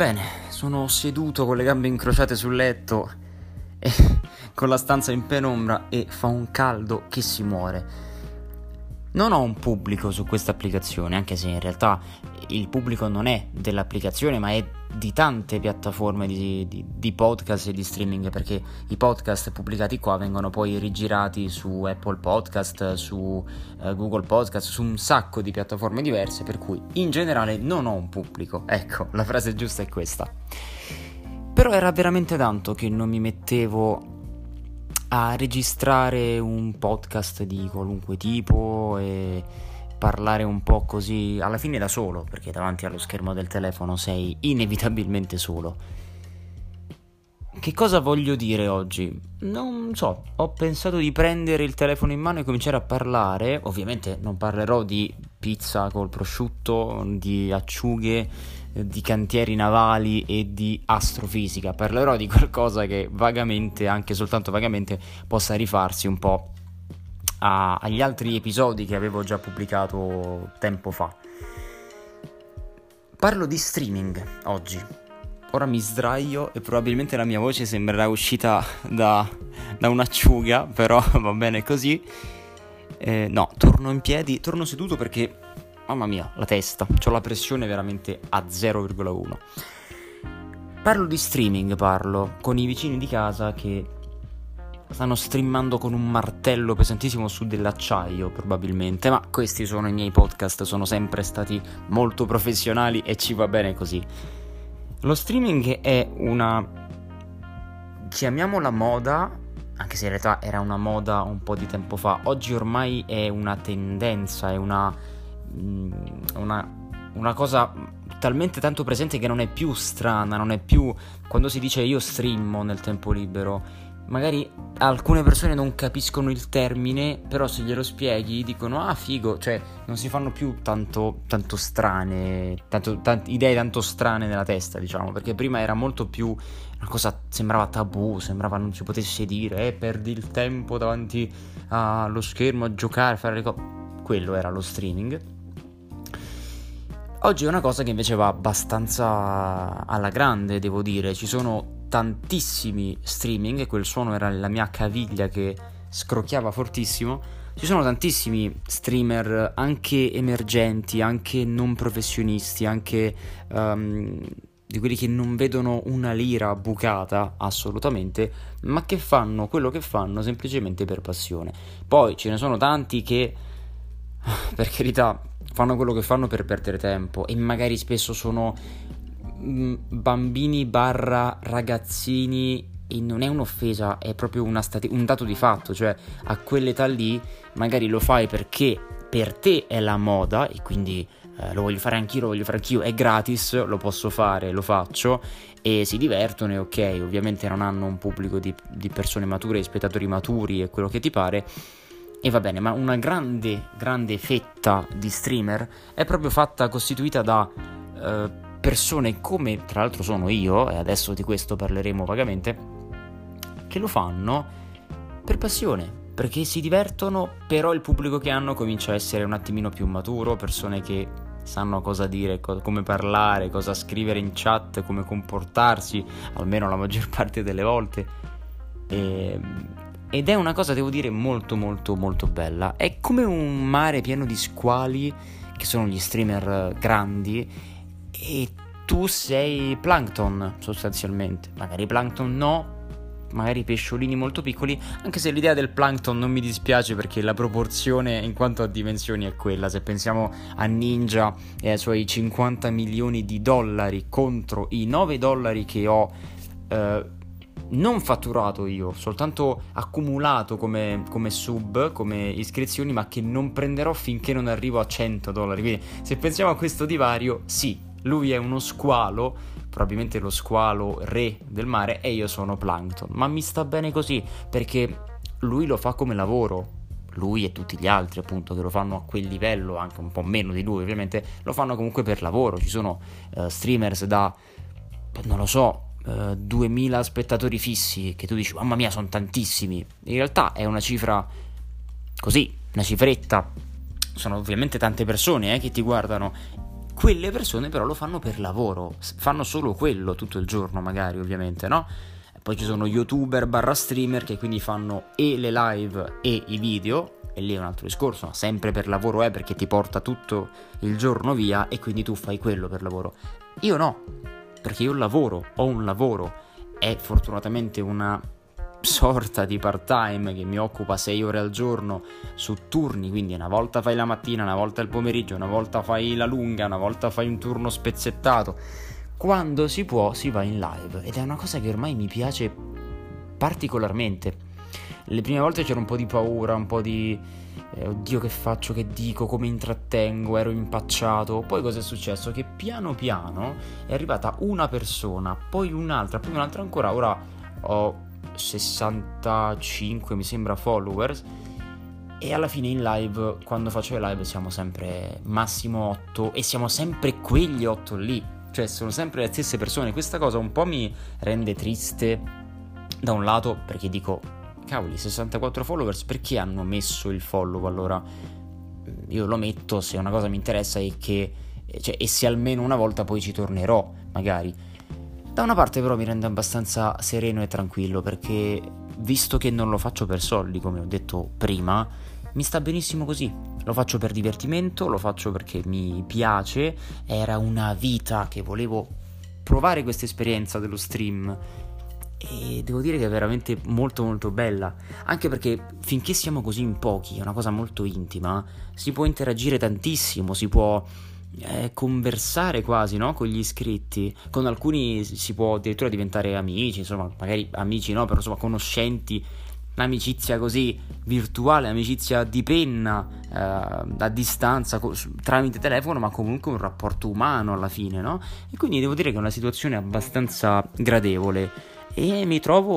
Bene, sono seduto con le gambe incrociate sul letto e con la stanza in penombra e fa un caldo che si muore. Non ho un pubblico su questa applicazione, anche se in realtà il pubblico non è dell'applicazione, ma è di tante piattaforme di, di, di, podcast e di streaming, perché i podcast pubblicati qua vengono poi rigirati su Apple Podcast, su uh, Google Podcast, su un sacco di piattaforme diverse, per cui in generale non ho un pubblico. Ecco, la frase giusta è questa. Però era veramente tanto che non mi mettevo a registrare un podcast di qualunque tipo e parlare un po' così alla fine da solo, perché davanti allo schermo del telefono sei inevitabilmente solo. Che cosa voglio dire oggi? Non so, ho pensato di prendere il telefono in mano e cominciare a parlare. Ovviamente non parlerò di pizza col prosciutto, di acciughe, di cantieri navali e di astrofisica. Parlerò di qualcosa che vagamente, anche soltanto vagamente, possa rifarsi un po' a, agli altri episodi che avevo già pubblicato tempo fa. Parlo di streaming oggi. Ora mi sdraio e probabilmente la mia voce sembrerà uscita da, da un'acciuga, però va bene così. Eh, no, torno in piedi, torno seduto perché Mamma mia, la testa, ho la pressione veramente a 0,1. Parlo di streaming, parlo con i vicini di casa che stanno streamando con un martello pesantissimo su dell'acciaio, probabilmente, ma questi sono i miei podcast, sono sempre stati molto professionali e ci va bene così. Lo streaming è una chiamiamola moda, anche se in realtà era una moda un po' di tempo fa, oggi ormai è una tendenza, è una una, una cosa talmente tanto presente che non è più strana, non è più quando si dice io streamo nel tempo libero. Magari alcune persone non capiscono il termine, però se glielo spieghi dicono ah figo, cioè non si fanno più tanto, tanto strane, tanto, tant- idee tanto strane nella testa, diciamo, perché prima era molto più una cosa, sembrava tabù, sembrava non si potesse dire, eh, perdi il tempo davanti allo schermo a giocare, a fare le cose. Quello era lo streaming Oggi è una cosa che invece va abbastanza alla grande, devo dire. Ci sono tantissimi streaming, e quel suono era la mia caviglia che scrocchiava fortissimo. Ci sono tantissimi streamer, anche emergenti, anche non professionisti, anche um, di quelli che non vedono una lira bucata assolutamente, ma che fanno quello che fanno semplicemente per passione. Poi ce ne sono tanti che, per carità, fanno quello che fanno per perdere tempo e magari spesso sono mm, bambini barra ragazzini e non è un'offesa, è proprio stati- un dato di fatto, cioè a quell'età lì magari lo fai perché per te è la moda e quindi eh, lo voglio fare anch'io, lo voglio fare anch'io, è gratis, lo posso fare, lo faccio e si divertono e ok, ovviamente non hanno un pubblico di, di persone mature, spettatori maturi e quello che ti pare e va bene, ma una grande, grande fetta di streamer è proprio fatta, costituita da uh, persone come tra l'altro sono io, e adesso di questo parleremo vagamente, che lo fanno per passione, perché si divertono, però il pubblico che hanno comincia a essere un attimino più maturo, persone che sanno cosa dire, co- come parlare, cosa scrivere in chat, come comportarsi, almeno la maggior parte delle volte. E ed è una cosa, devo dire, molto molto molto bella. È come un mare pieno di squali, che sono gli streamer grandi, e tu sei plankton sostanzialmente. Magari plankton no, magari pesciolini molto piccoli, anche se l'idea del plankton non mi dispiace perché la proporzione in quanto a dimensioni è quella. Se pensiamo a Ninja e ai suoi 50 milioni di dollari contro i 9 dollari che ho... Eh, non fatturato io, soltanto accumulato come, come, sub, come iscrizioni, ma che non prenderò finché non arrivo a 100 dollari. Quindi se pensiamo a questo divario, sì, lui è uno squalo, probabilmente lo squalo re del mare, e io sono plankton. Ma mi sta bene così, perché lui lo fa come lavoro. Lui e tutti gli altri, appunto, che lo fanno a quel livello, anche un po' meno di lui, ovviamente, lo fanno comunque per lavoro. Ci sono uh, streamers da, non lo so, 2000 eh, spettatori fissi che tu dici mamma mia sono tantissimi in realtà è una cifra così una cifretta sono ovviamente tante persone eh, che ti guardano quelle persone però lo fanno per lavoro, fanno solo quello tutto il giorno magari ovviamente, no? Poi ci sono youtuber barra streamer che quindi fanno e le live e i video, e lì è un altro discorso, ma sempre per lavoro è perché ti porta tutto il giorno via e quindi tu fai quello per lavoro. Io no, perché io lavoro, ho un lavoro, è fortunatamente una sorta di part time che mi occupa 6 ore al giorno su turni, quindi una volta fai la mattina, una volta il pomeriggio, una volta fai la lunga, una volta fai un turno spezzettato. Quando si può si va in live ed è una cosa che ormai mi piace particolarmente. Le prime volte c'era un po' di paura, un po' di eh, oddio che faccio, che dico, come intrattengo, ero impacciato. Poi cosa è successo? Che piano piano è arrivata una persona, poi un'altra, poi un'altra ancora. Ora ho 65 mi sembra followers e alla fine in live quando faccio le live siamo sempre massimo 8 e siamo sempre quegli 8 lì cioè sono sempre le stesse persone questa cosa un po' mi rende triste da un lato perché dico cavoli 64 followers perché hanno messo il follow allora? Io lo metto se una cosa mi interessa e che cioè, e se almeno una volta poi ci tornerò magari. Da una parte però mi rende abbastanza sereno e tranquillo perché visto che non lo faccio per soldi, come ho detto prima, mi sta benissimo così. Lo faccio per divertimento, lo faccio perché mi piace, era una vita che volevo provare questa esperienza dello stream e devo dire che è veramente molto molto bella, anche perché finché siamo così in pochi, è una cosa molto intima, si può interagire tantissimo, si può eh, conversare quasi no? con gli iscritti. Con alcuni si può addirittura diventare amici, insomma, magari amici no, però insomma conoscenti. Un'amicizia così virtuale, amicizia di penna, eh, a distanza, co- tramite telefono, ma comunque un rapporto umano alla fine, no? E quindi devo dire che è una situazione abbastanza gradevole e mi trovo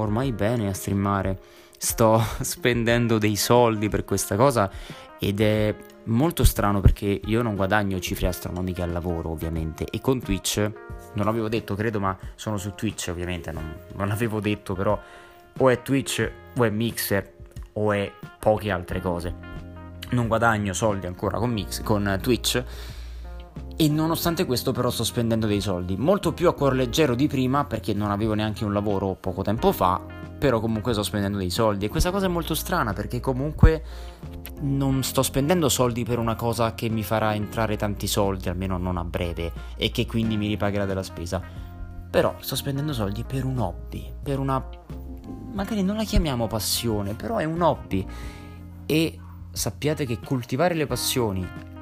ormai bene a streamare. Sto spendendo dei soldi per questa cosa ed è molto strano perché io non guadagno cifre astronomiche al lavoro ovviamente e con Twitch non avevo detto credo ma sono su Twitch ovviamente non, non avevo detto però o è Twitch o è Mixer o è poche altre cose non guadagno soldi ancora con, Mix, con Twitch e nonostante questo però sto spendendo dei soldi molto più a cuore leggero di prima perché non avevo neanche un lavoro poco tempo fa però comunque sto spendendo dei soldi e questa cosa è molto strana perché comunque non sto spendendo soldi per una cosa che mi farà entrare tanti soldi, almeno non a breve, e che quindi mi ripagherà della spesa. Però sto spendendo soldi per un hobby, per una... magari non la chiamiamo passione, però è un hobby. E sappiate che coltivare le passioni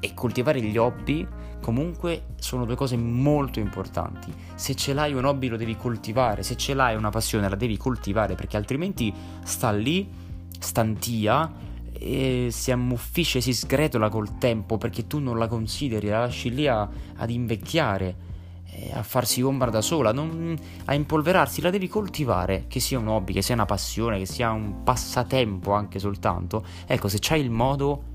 e coltivare gli hobby comunque sono due cose molto importanti. Se ce l'hai un hobby lo devi coltivare, se ce l'hai una passione la devi coltivare perché altrimenti sta lì, stantia e si ammuffisce, si sgretola col tempo perché tu non la consideri, la lasci lì a, ad invecchiare, a farsi ombra da sola, non, a impolverarsi, la devi coltivare, che sia un hobby, che sia una passione, che sia un passatempo anche soltanto. Ecco, se c'hai il modo,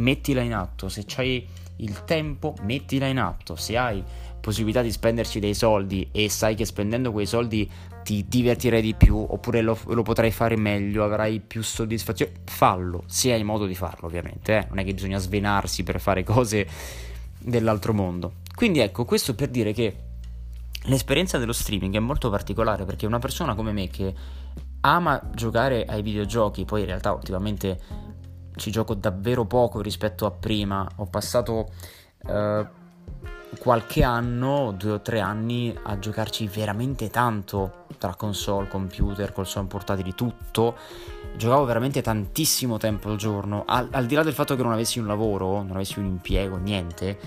mettila in atto, se c'hai il tempo, mettila in atto, se hai possibilità di spenderci dei soldi e sai che spendendo quei soldi ti divertirai di più oppure lo, lo potrai fare meglio, avrai più soddisfazione, fallo, se hai modo di farlo ovviamente, eh? non è che bisogna svenarsi per fare cose dell'altro mondo. Quindi ecco, questo per dire che l'esperienza dello streaming è molto particolare perché una persona come me che ama giocare ai videogiochi, poi in realtà ultimamente ci gioco davvero poco rispetto a prima, ho passato... Uh, qualche anno, due o tre anni, a giocarci veramente tanto tra console, computer, console portatili, tutto. Giocavo veramente tantissimo tempo al giorno, al, al, di là del fatto che non avessi un lavoro, non avessi un impiego, niente.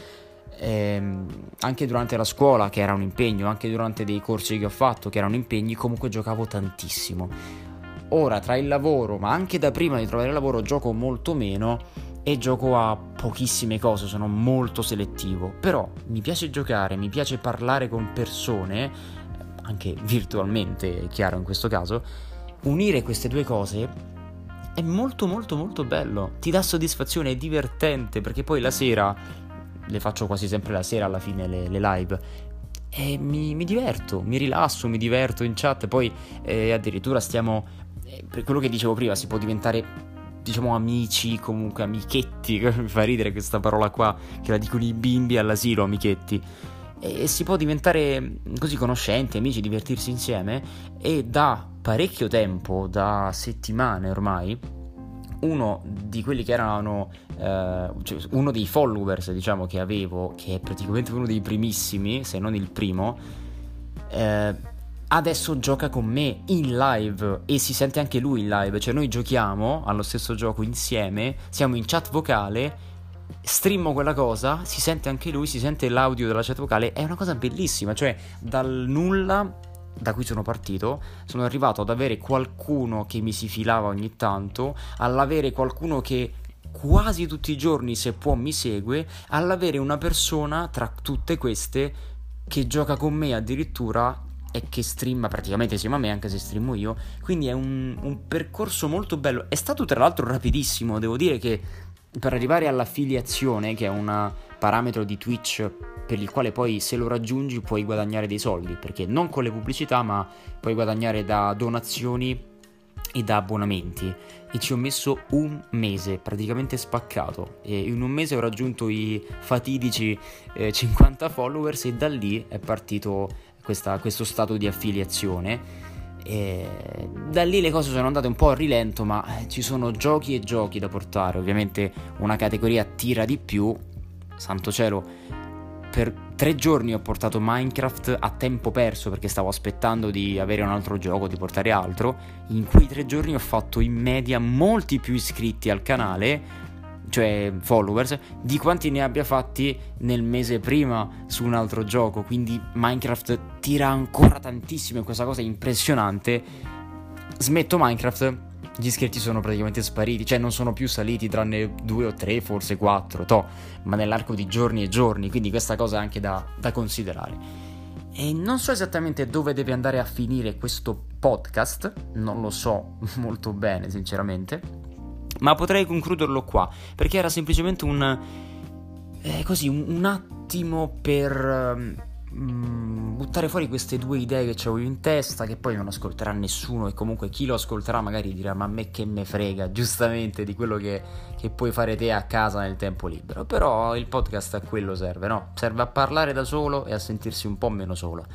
Ehm, anche durante la scuola, che era un impegno, anche durante dei corsi che ho fatto, che erano impegni, comunque giocavo tantissimo. Ora, tra il lavoro, ma anche da prima di trovare lavoro, gioco molto meno e gioco a pochissime cose, sono molto selettivo, però mi piace giocare, mi piace parlare con persone, anche virtualmente, è chiaro in questo caso, unire queste due cose è molto molto molto bello, ti dà soddisfazione, è divertente perché poi la sera, le faccio quasi sempre la sera alla fine le, le live, e mi, mi, diverto, mi rilasso, mi diverto in chat, poi eh, addirittura stiamo, per quello che dicevo prima, si può diventare diciamo amici, comunque amichetti, mi fa ridere questa parola qua, che la dicono i bimbi all'asilo, amichetti. E, si può diventare così conoscenti, amici, divertirsi insieme e da parecchio tempo, da settimane ormai, uno di quelli che erano eh, cioè uno dei followers diciamo che avevo che è praticamente uno dei primissimi se non il primo eh, adesso gioca con me in live e si sente anche lui in live, cioè noi giochiamo allo stesso gioco insieme, siamo in chat vocale, streammo quella cosa, si sente anche lui, si sente l'audio della chat vocale, è una cosa bellissima, cioè dal nulla da cui sono partito, sono arrivato ad avere qualcuno che mi si filava ogni tanto, all'avere qualcuno che quasi tutti i giorni se può mi segue, all'avere una persona tra tutte queste che gioca con me addirittura e che streama praticamente insieme a me anche se streamo io. Quindi è un, un, percorso molto bello. È stato tra l'altro rapidissimo. Devo dire che per arrivare all'affiliazione che è un parametro di Twitch per il quale poi se lo raggiungi puoi guadagnare dei soldi. Perché non con le pubblicità ma puoi guadagnare da donazioni e da abbonamenti. E ci ho messo un mese praticamente spaccato. E in un mese ho raggiunto i fatidici eh, 50 followers e da lì è partito questa, questo stato di affiliazione. E da lì le cose sono andate un po' a rilento, ma ci sono giochi e giochi da portare. Ovviamente una categoria tira di più. Santo cielo, per tre giorni ho portato Minecraft a tempo perso perché stavo aspettando di avere un altro gioco, di portare altro. In quei tre giorni ho fatto in media molti più iscritti al canale cioè followers, di quanti ne abbia fatti nel mese prima su un altro gioco. Quindi Minecraft tira ancora tantissimo questa cosa è impressionante. Smetto Minecraft, gli iscritti sono praticamente spariti, cioè non sono più saliti tranne due o tre, forse quattro, to, ma nell'arco di giorni e giorni, quindi questa cosa è anche da, da considerare. E non so esattamente dove deve andare a finire questo podcast, non lo so molto bene sinceramente ma potrei concluderlo qua, perché era semplicemente un... Eh, così, un, un attimo per... Um, buttare fuori queste due idee che avevo in testa che poi non ascolterà nessuno e comunque chi lo ascolterà magari dirà ma a me che me frega giustamente di quello che, che puoi fare te a casa nel tempo libero però il podcast a quello serve no? serve a parlare da solo e a sentirsi un po' meno solo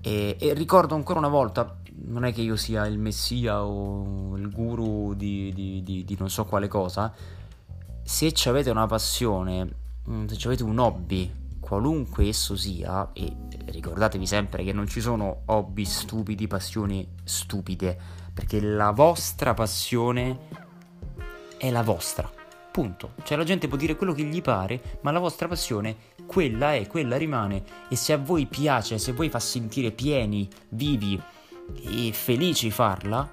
e, e ricordo ancora una volta non è che io sia il messia o il guru di, di, di, di non so quale cosa, se avete una passione, mm, se avete un hobby, qualunque esso sia, e ricordatevi sempre che non ci sono hobby stupidi, passioni stupide, perché la vostra passione è la vostra. Punto. Cioè la gente può dire quello che gli pare, ma la vostra passione quella è, quella rimane e se a voi piace, se voi fa sentire pieni, vivi, e felici farla,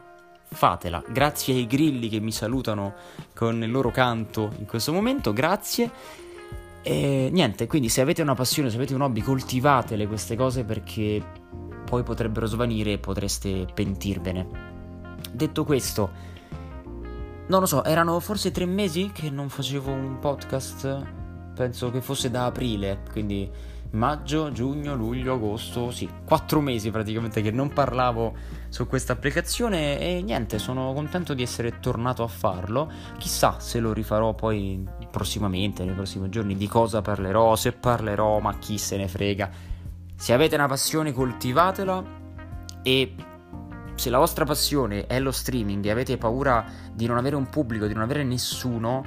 fatela. Grazie ai grilli che mi salutano con il loro canto in questo momento, grazie. E niente, quindi se avete una passione, se avete un hobby, coltivatele queste cose perché poi potrebbero svanire e potreste pentirvene. Detto questo, non lo so, erano forse tre mesi che non facevo un podcast, penso che fosse da aprile, quindi maggio, giugno, luglio, agosto, sì, quattro mesi praticamente che non parlavo su questa applicazione e niente, sono contento di essere tornato a farlo. Chissà se lo rifarò poi prossimamente, nei prossimi giorni, di cosa parlerò, se parlerò, ma chi se ne frega. Se avete una passione coltivatela e se la vostra passione è lo streaming e avete paura di non avere un pubblico, di non avere nessuno,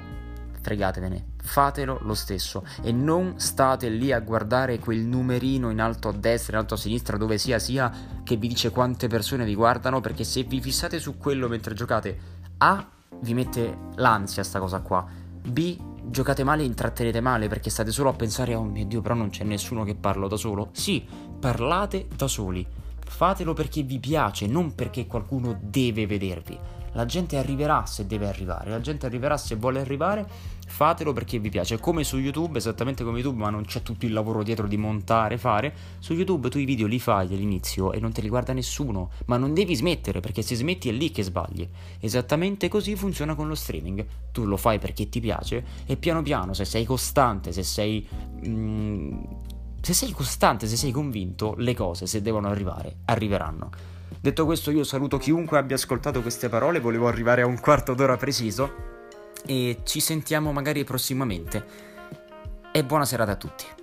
fregatevene, fatelo lo stesso e non state lì a guardare quel numerino in alto a destra, in alto a sinistra, dove sia sia, che vi dice quante persone vi guardano, perché se vi fissate su quello mentre giocate, A, vi mette l'ansia sta cosa qua, B, giocate male e intrattenete male perché state solo a pensare, oh mio Dio, però non c'è nessuno che parlo da solo. Sì, parlate da soli. Fatelo perché vi piace, non perché qualcuno deve vedervi. La gente arriverà se deve arrivare, la gente arriverà se vuole arrivare, fatelo perché vi piace. Come su YouTube, esattamente come YouTube, ma non c'è tutto il lavoro dietro di montare, fare. Su YouTube tu i video li fai all'inizio e non te li guarda nessuno, ma non devi smettere perché se smetti è lì che sbagli. Esattamente così funziona con lo streaming. Tu lo fai perché ti piace e piano piano, se sei costante, se sei... Mm, se sei costante, se sei convinto, le cose, se devono arrivare, arriveranno. Detto questo io saluto chiunque abbia ascoltato queste parole, volevo arrivare a un quarto d'ora preciso e ci sentiamo magari prossimamente. E buona serata a tutti.